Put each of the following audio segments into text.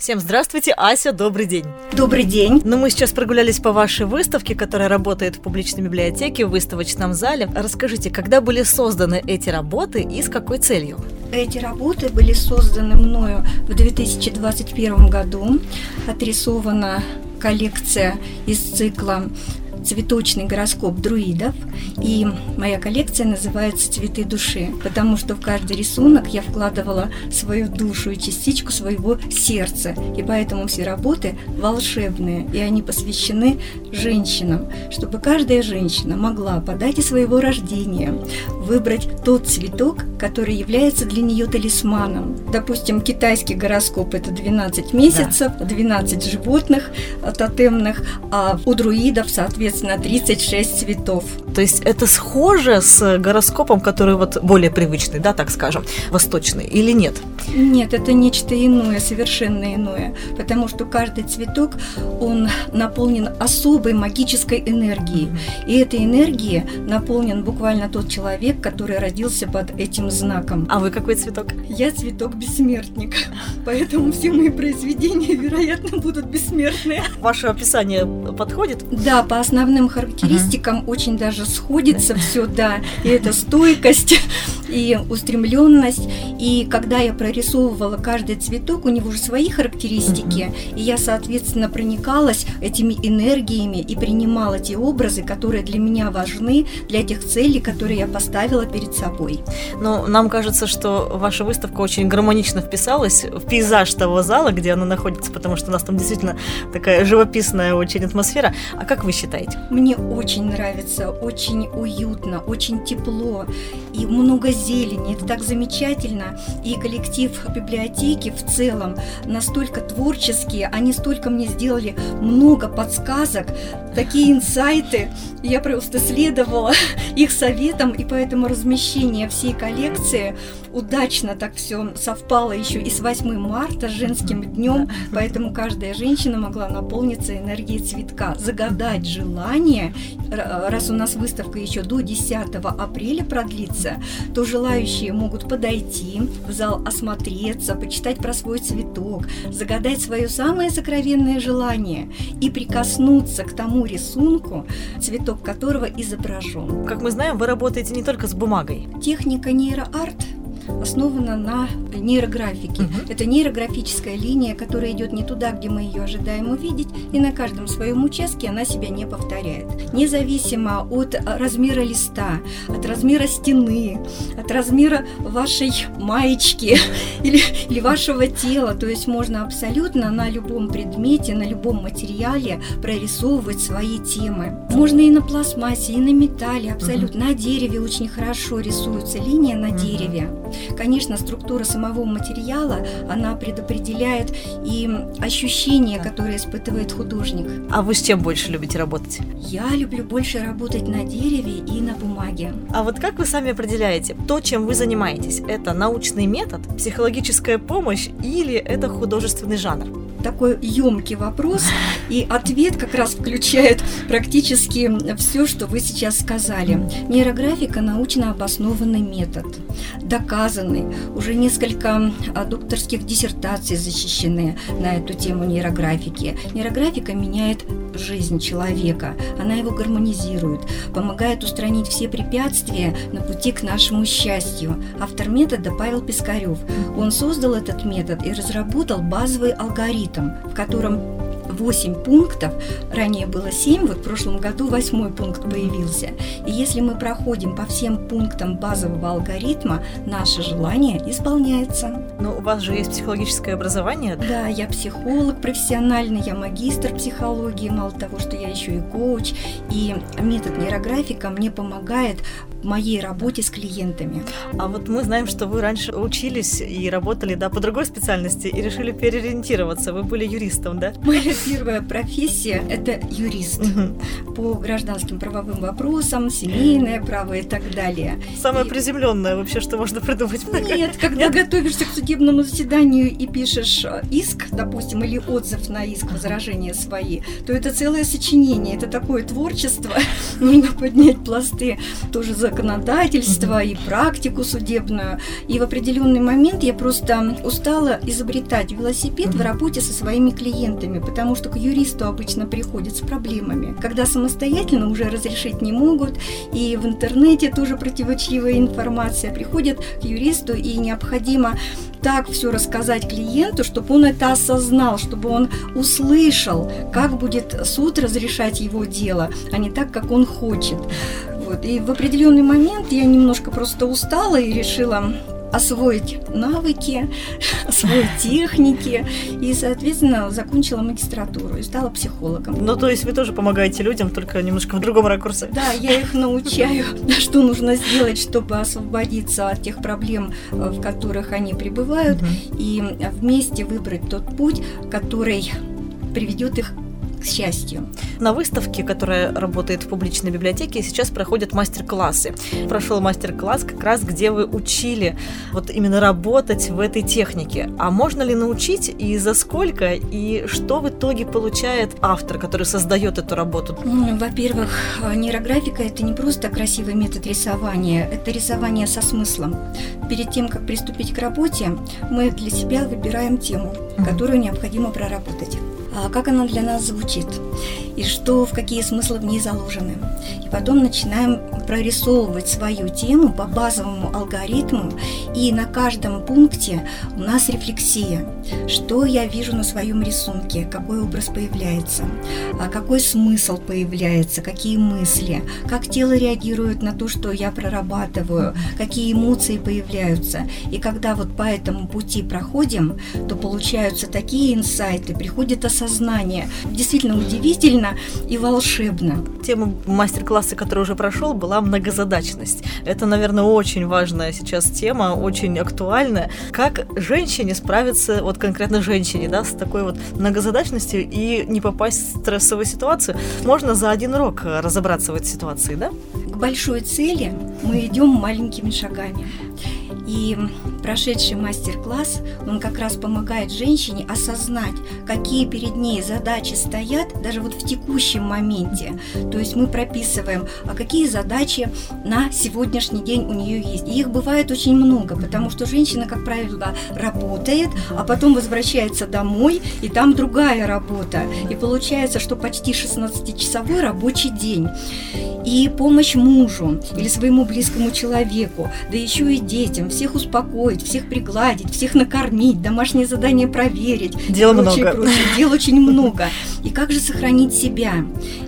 Всем здравствуйте, Ася, добрый день. Добрый день. Ну, мы сейчас прогулялись по вашей выставке, которая работает в публичной библиотеке, в выставочном зале. Расскажите, когда были созданы эти работы и с какой целью? Эти работы были созданы мною в 2021 году. Отрисована коллекция из цикла цветочный гороскоп друидов, и моя коллекция называется «Цветы души», потому что в каждый рисунок я вкладывала свою душу и частичку своего сердца, и поэтому все работы волшебные, и они посвящены женщинам, чтобы каждая женщина могла по дате своего рождения выбрать тот цветок, который является для нее талисманом. Допустим, китайский гороскоп – это 12 месяцев, 12 животных тотемных, а у друидов, соответственно, соответственно, 36 цветов. То есть это схоже с гороскопом, который вот более привычный, да, так скажем, восточный, или нет? Нет, это нечто иное, совершенно иное, потому что каждый цветок, он наполнен особой магической энергией, и этой энергией наполнен буквально тот человек, который родился под этим знаком. А вы какой цветок? Я цветок-бессмертник, поэтому все мои произведения, вероятно, будут бессмертные. Ваше описание подходит? Да, по основным характеристикам uh-huh. очень даже сходится все, да. И это стойкость, и устремленность. И когда я прорисовывала каждый цветок, у него же свои характеристики. Uh-huh. И я, соответственно, проникалась этими энергиями и принимала те образы, которые для меня важны, для тех целей, которые я поставила перед собой. Ну, нам кажется, что ваша выставка очень гармонично вписалась в пейзаж того зала, где она находится, потому что у нас там действительно такая живописная очень атмосфера. А как вы считаете? Делать. Мне очень нравится, очень уютно, очень тепло и много зелени. Это так замечательно. И коллектив библиотеки в целом настолько творческие, они столько мне сделали много подсказок, такие инсайты. Я просто следовала их советам, и поэтому размещение всей коллекции удачно так все совпало еще и с 8 марта, с женским днем, поэтому каждая женщина могла наполниться энергией цветка, загадать желание. Раз у нас выставка еще до 10 апреля продлится, то желающие могут подойти в зал, осмотреться, почитать про свой цветок, загадать свое самое сокровенное желание и прикоснуться к тому рисунку, цветок которого изображен. Как мы знаем, вы работаете не только с бумагой. Техника нейроарт – основана на нейрографике. Угу. Это нейрографическая линия, которая идет не туда, где мы ее ожидаем увидеть, и на каждом своем участке она себя не повторяет. Независимо от размера листа, от размера стены, от размера вашей маечки или, или вашего тела, то есть можно абсолютно на любом предмете, на любом материале прорисовывать свои темы. Можно и на пластмассе, и на металле, абсолютно. На дереве очень хорошо рисуется линия на дереве. Конечно, структура самого материала, она предопределяет и ощущения, которые испытывает художник. А вы с чем больше любите работать? Я люблю больше работать на дереве и на бумаге. А вот как вы сами определяете, то, чем вы занимаетесь, это научный метод, психологическая помощь или это художественный жанр? Такой емкий вопрос, и ответ как раз включает практически все, что вы сейчас сказали. Нейрографика – научно обоснованный метод, доказанный. Уже несколько а, докторских диссертаций защищены на эту тему нейрографики. Нейрографика меняет жизнь человека, она его гармонизирует, помогает устранить все препятствия на пути к нашему счастью. Автор метода Павел Пискарев. Он создал этот метод и разработал базовый алгоритм, в котором 8 пунктов, ранее было 7, вот в прошлом году 8 пункт появился. И если мы проходим по всем пунктам базового алгоритма, наше желание исполняется. Но у вас же есть психологическое образование. Да, я психолог профессиональный, я магистр психологии, мало того, что я еще и коуч. И метод нейрографика мне помогает моей работе с клиентами. А вот мы знаем, что вы раньше учились и работали да, по другой специальности и решили переориентироваться. Вы были юристом, да? Моя первая профессия – это юрист угу. по гражданским правовым вопросам, семейное право и так далее. Самое и... приземленное вообще, что можно придумать. Нет, когда Нет? готовишься к судебному заседанию и пишешь э, иск, допустим, или отзыв на иск, возражения свои, то это целое сочинение, это такое творчество. Нужно поднять пласты тоже за законодательство, и практику судебную. И в определенный момент я просто устала изобретать велосипед в работе со своими клиентами, потому что к юристу обычно приходят с проблемами, когда самостоятельно уже разрешить не могут, и в интернете тоже противоречивая информация, приходят к юристу, и необходимо так все рассказать клиенту, чтобы он это осознал, чтобы он услышал, как будет суд разрешать его дело, а не так, как он хочет. Вот. И в определенный момент я немножко просто устала и решила освоить навыки, освоить техники и, соответственно, закончила магистратуру и стала психологом. Ну, то есть вы тоже помогаете людям, только немножко в другом ракурсе. Да, я их научаю, что нужно сделать, чтобы освободиться от тех проблем, э, в которых они пребывают, и вместе выбрать тот путь, который приведет их к счастью. На выставке, которая работает в публичной библиотеке, сейчас проходят мастер-классы. Прошел мастер-класс как раз, где вы учили вот именно работать в этой технике. А можно ли научить и за сколько, и что в итоге получает автор, который создает эту работу? Во-первых, нейрографика – это не просто красивый метод рисования, это рисование со смыслом. Перед тем, как приступить к работе, мы для себя выбираем тему, которую необходимо проработать. А как она для нас звучит, и что, в какие смыслы в ней заложены. И потом начинаем прорисовывать свою тему по базовому алгоритму, и на каждом пункте у нас рефлексия. Что я вижу на своем рисунке, какой образ появляется, а какой смысл появляется, какие мысли, как тело реагирует на то, что я прорабатываю, какие эмоции появляются. И когда вот по этому пути проходим, то получаются такие инсайты, приходит осознание, сознание. Действительно удивительно и волшебно. Тема мастер-класса, который уже прошел, была многозадачность. Это, наверное, очень важная сейчас тема, очень актуальная. Как женщине справиться, вот конкретно женщине, да, с такой вот многозадачностью и не попасть в стрессовую ситуацию? Можно за один урок разобраться в этой ситуации, да? К большой цели мы идем маленькими шагами. И прошедший мастер-класс, он как раз помогает женщине осознать, какие перед ней задачи стоят даже вот в текущем моменте. То есть мы прописываем, а какие задачи на сегодняшний день у нее есть. И их бывает очень много, потому что женщина, как правило, работает, а потом возвращается домой, и там другая работа. И получается, что почти 16-часовой рабочий день. И помощь мужу или своему близкому человеку, да еще и детям, всех успокоить, всех пригладить, всех накормить, домашние задания проверить. Дел много. Прочее. Дел очень много. И как же сохранить себя?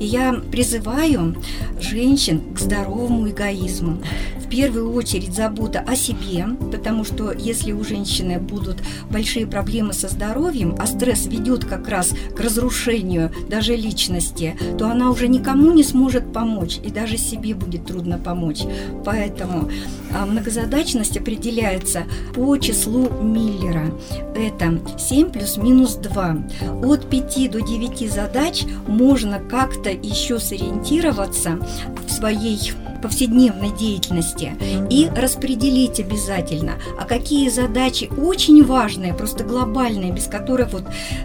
И я призываю женщин к здоровому эгоизму в первую очередь забота о себе, потому что если у женщины будут большие проблемы со здоровьем, а стресс ведет как раз к разрушению даже личности, то она уже никому не сможет помочь, и даже себе будет трудно помочь. Поэтому а, многозадачность определяется по числу Миллера. Это 7 плюс-минус 2. От 5 до 9 задач можно как-то еще сориентироваться в своей повседневной деятельности и распределить обязательно, а какие задачи очень важные, просто глобальные, без которых вот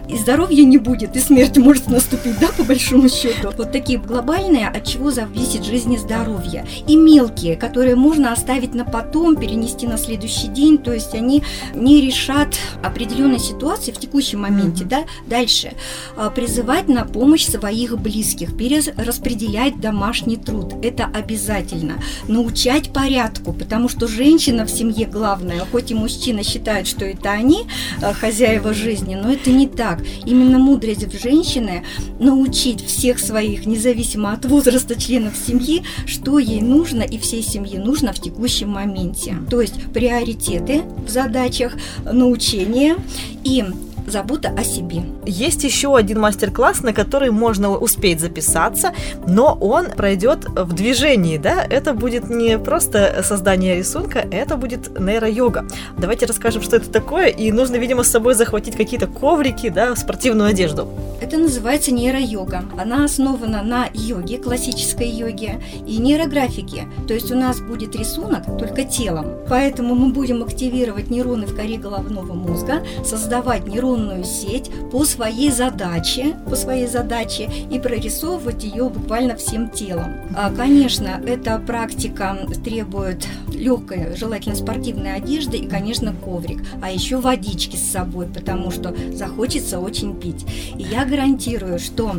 и здоровья не будет, и смерть может наступить, да, по большому счету. Вот такие глобальные, от чего зависит жизнь и здоровье. И мелкие, которые можно оставить на потом, перенести на следующий день, то есть они не решат определенной ситуации в текущем моменте, да, дальше. А, призывать на помощь своих близких, перераспределять домашний труд. Это обязательно обязательно научать порядку, потому что женщина в семье главная, хоть и мужчина считает, что это они э, хозяева жизни, но это не так. Именно мудрость в женщины научить всех своих, независимо от возраста членов семьи, что ей нужно и всей семье нужно в текущем моменте. То есть приоритеты в задачах, научение и забота о себе. Есть еще один мастер-класс, на который можно успеть записаться, но он пройдет в движении, да? Это будет не просто создание рисунка, это будет нейро-йога. Давайте расскажем, что это такое, и нужно, видимо, с собой захватить какие-то коврики, да, спортивную одежду. Это называется нейро-йога. Она основана на йоге, классической йоге и нейрографике. То есть у нас будет рисунок только телом. Поэтому мы будем активировать нейроны в коре головного мозга, создавать нейроны нейронную сеть по своей задаче, по своей задаче и прорисовывать ее буквально всем телом. А, конечно, эта практика требует легкой, желательно спортивной одежды и, конечно, коврик, а еще водички с собой, потому что захочется очень пить. И я гарантирую, что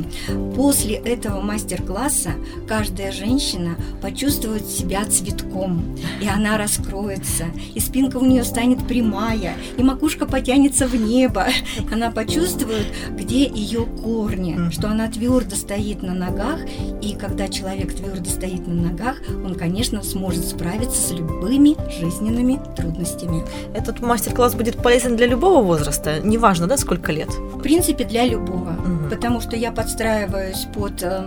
после этого мастер-класса каждая женщина почувствует себя цветком, и она раскроется, и спинка у нее станет прямая, и макушка потянется в небо. Она почувствует, где ее корни, что она твердо стоит на ногах, и когда человек твердо стоит на ногах, он, конечно, сможет справиться с любыми жизненными трудностями. Этот мастер-класс будет полезен для любого возраста, неважно, да, сколько лет? В принципе, для любого, угу. потому что я подстраиваюсь под э,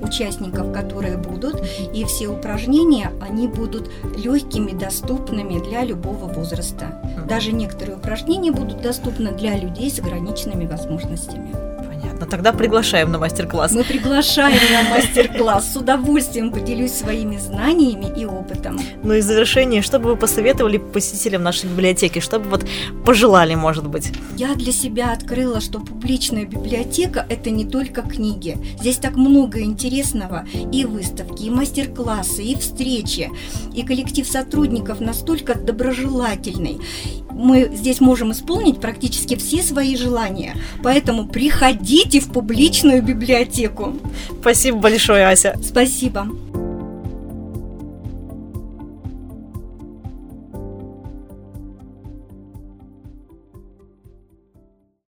участников, которые будут, и все упражнения, они будут легкими, доступными для любого возраста. Угу. Даже некоторые упражнения будут доступны для людей с ограниченными возможностями. Понятно. Тогда приглашаем на мастер-класс. Мы приглашаем на мастер-класс. С удовольствием поделюсь своими знаниями и опытом. Ну и в завершение, что бы вы посоветовали посетителям нашей библиотеки? Что бы вот пожелали, может быть? Я для себя открыла, что публичная библиотека – это не только книги. Здесь так много интересного. И выставки, и мастер-классы, и встречи. И коллектив сотрудников настолько доброжелательный мы здесь можем исполнить практически все свои желания. Поэтому приходите в публичную библиотеку. Спасибо большое, Ася. Спасибо.